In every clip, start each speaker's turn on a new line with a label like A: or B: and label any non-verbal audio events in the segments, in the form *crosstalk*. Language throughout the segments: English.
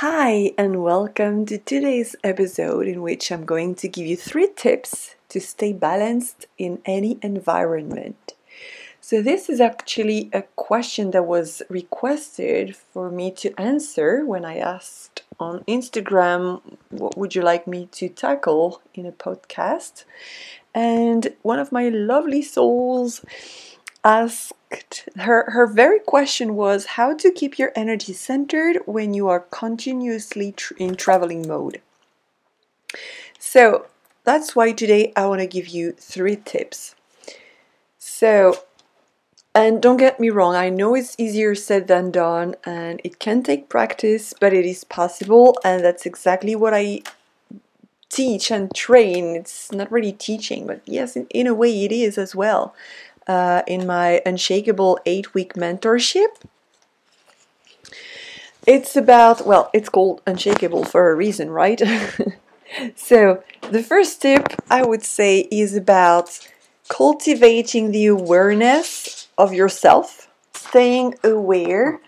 A: Hi, and welcome to today's episode in which I'm going to give you three tips to stay balanced in any environment. So, this is actually a question that was requested for me to answer when I asked on Instagram, What would you like me to tackle in a podcast? And one of my lovely souls asked her her very question was how to keep your energy centered when you are continuously tr- in traveling mode? So that's why today i want to give you three tips. So and don't get me wrong i know it's easier said than done and it can take practice but it is possible and that's exactly what i teach and train. It's not really teaching but yes in, in a way it is as well uh, in my Unshakeable eight week mentorship. It's about, well, it's called Unshakeable for a reason, right? *laughs* so, the first tip I would say is about cultivating the awareness of yourself, staying aware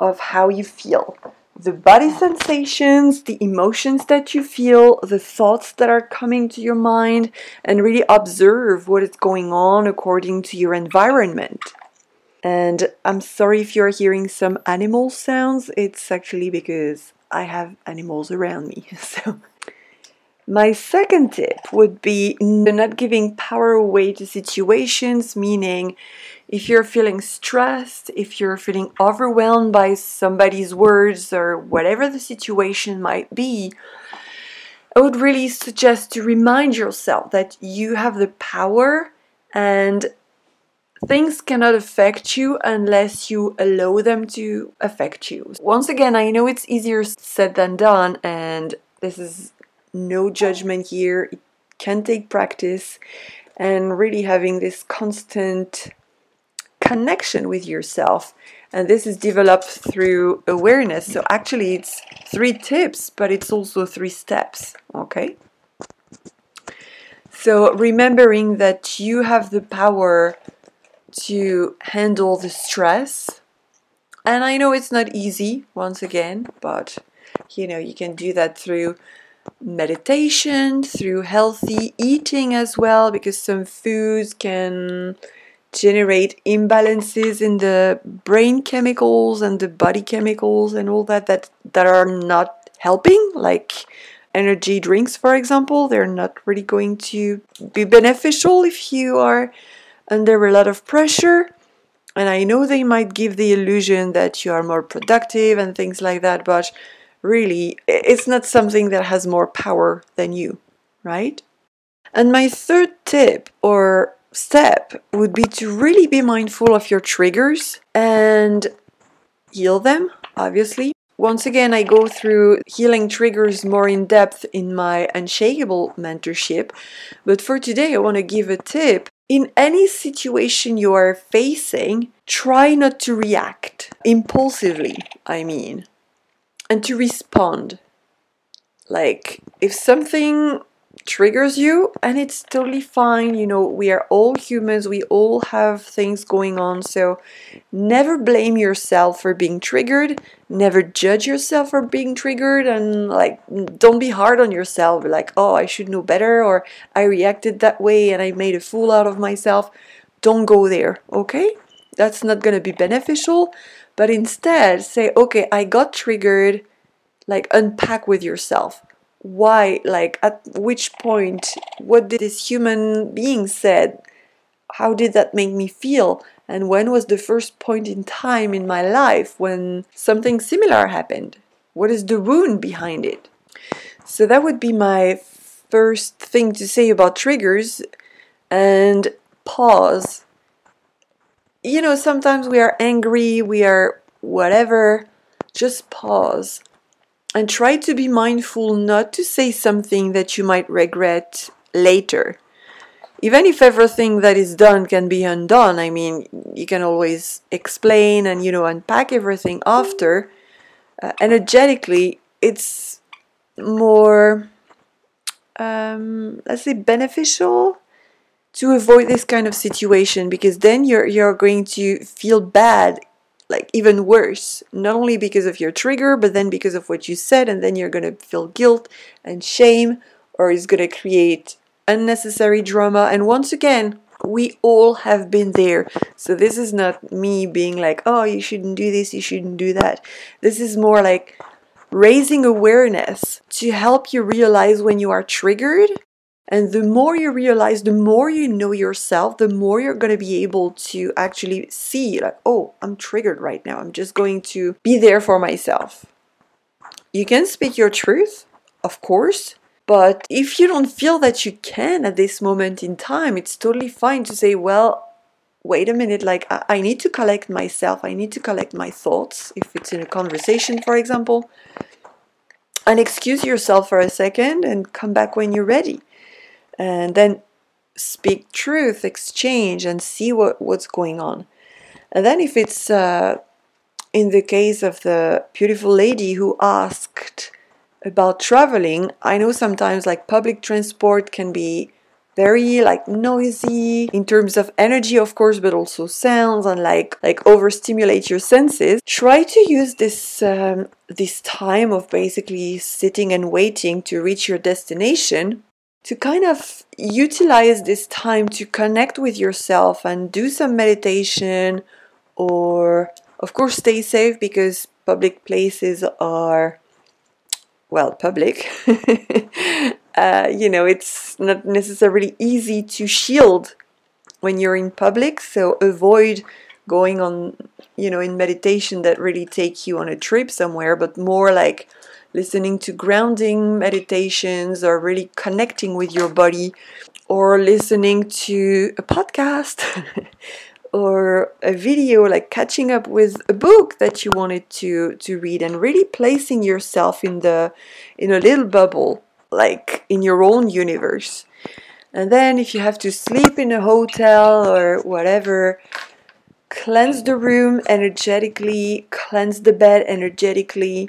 A: of how you feel the body sensations, the emotions that you feel, the thoughts that are coming to your mind, and really observe what is going on according to your environment. And I'm sorry if you're hearing some animal sounds, it's actually because I have animals around me. *laughs* So, my second tip would be not giving power away to situations, meaning if you're feeling stressed, if you're feeling overwhelmed by somebody's words or whatever the situation might be, I would really suggest to remind yourself that you have the power and things cannot affect you unless you allow them to affect you. Once again, I know it's easier said than done, and this is no judgment here. It can take practice and really having this constant connection with yourself. And this is developed through awareness. So actually, it's three tips, but it's also three steps. Okay? So remembering that you have the power to handle the stress. And I know it's not easy, once again, but you know, you can do that through meditation, through healthy eating as well, because some foods can generate imbalances in the brain chemicals and the body chemicals and all that that, that are not helping, like energy drinks, for example. They're not really going to be beneficial if you are under a lot of pressure. And I know they might give the illusion that you are more productive and things like that, but really, it's not something that has more power than you, right? And my third tip or step would be to really be mindful of your triggers and heal them, obviously. Once again, I go through healing triggers more in depth in my Unshakeable mentorship, but for today, I want to give a tip. In any situation you are facing, try not to react impulsively, I mean and to respond. Like, if something triggers you, and it's totally fine, you know, we are all humans, we all have things going on, so never blame yourself for being triggered, never judge yourself for being triggered, and like, don't be hard on yourself, like, oh, I should know better, or I reacted that way and I made a fool out of myself. Don't go there, okay? That's not gonna be beneficial but instead say, okay, I got triggered, like unpack with yourself. Why, like at which point, what did this human being said? How did that make me feel? And when was the first point in time in my life when something similar happened? What is the wound behind it? So that would be my first thing to say about triggers and pause you know, sometimes we are angry, we are whatever. Just pause and try to be mindful not to say something that you might regret later. Even if everything that is done can be undone, I mean, you can always explain and, you know, unpack everything after. Uh, energetically, it's more, um, let's say, beneficial to avoid this kind of situation because then you're you're going to feel bad like even worse. Not only because of your trigger but then because of what you said and then you're going to feel guilt and shame or it's going to create unnecessary drama. And once again we all have been there. So this is not me being like oh you shouldn't do this you shouldn't do that. This is more like raising awareness to help you realize when you are triggered and the more you realize, the more you know yourself, the more you're going to be able to actually see, like, oh, I'm triggered right now. I'm just going to be there for myself. You can speak your truth, of course, but if you don't feel that you can at this moment in time, it's totally fine to say, well, wait a minute, like, I, need to collect myself, I need to collect my thoughts, if it's in a conversation, for example, and excuse yourself for a second and come back when you're ready and then speak truth, exchange, and see what, what's going on. And then, if it's uh, in the case of the beautiful lady who asked about traveling, I know sometimes like public transport can be very like noisy in terms of energy of course but also sounds and like like overstimulate your senses try to use this um, this time of basically sitting and waiting to reach your destination to kind of utilize this time to connect with yourself and do some meditation or of course stay safe because public places are well public. *laughs* Uh, you know it's not necessarily easy to shield when you're in public so avoid going on you know in meditation that really take you on a trip somewhere but more like listening to grounding meditations or really connecting with your body or listening to a podcast *laughs* or a video like catching up with a book that you wanted to to read and really placing yourself in the in a little bubble like in your own universe. And then if you have to sleep in a hotel or whatever cleanse the room energetically cleanse the bed energetically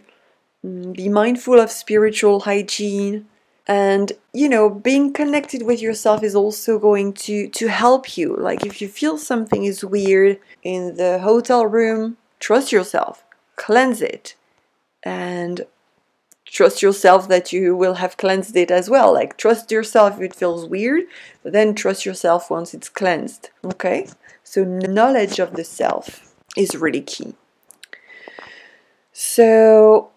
A: Mm, be mindful of spiritual hygiene. And you know being connected with yourself is also going to to help you. Like if you feel something is weird in the hotel room trust yourself. Cleanse it. And trust yourself that you will have cleansed it as well. Like trust yourself if it feels weird but then trust yourself once it's cleansed okay? So knowledge of the self is really key. So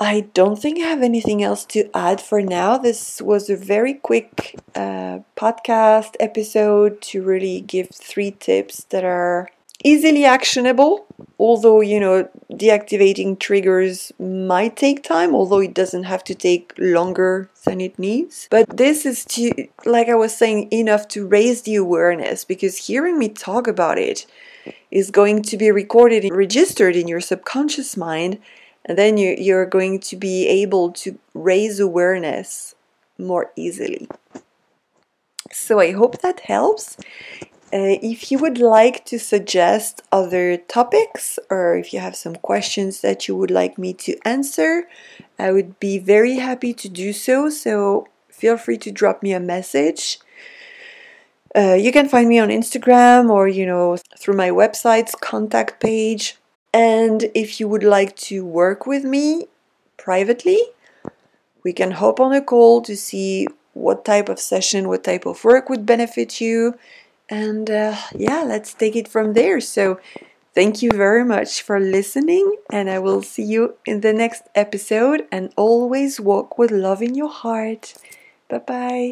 A: I don't think I have anything else to add for now. This was a very quick uh, podcast episode to really give three tips that are easily actionable. Although, you know, deactivating triggers might take time, although it doesn't have to take longer than it needs. But this is to, like I was saying, enough to raise the awareness because hearing me talk about it is going to be recorded and registered in your subconscious mind and then you, you're going to be able to raise awareness more easily. So I hope that helps. Uh, if you would like to suggest other topics or if you have some questions that you would like me to answer, I would be very happy to do so. So feel free to drop me a message. Uh, you can find me on Instagram or you know through my website's contact page and if you would like to work with me privately, we can hop on a call to see what type of session, what type of work would benefit you. And uh, yeah, let's take it from there. So, thank you very much for listening, and I will see you in the next episode. And always walk with love in your heart. Bye bye.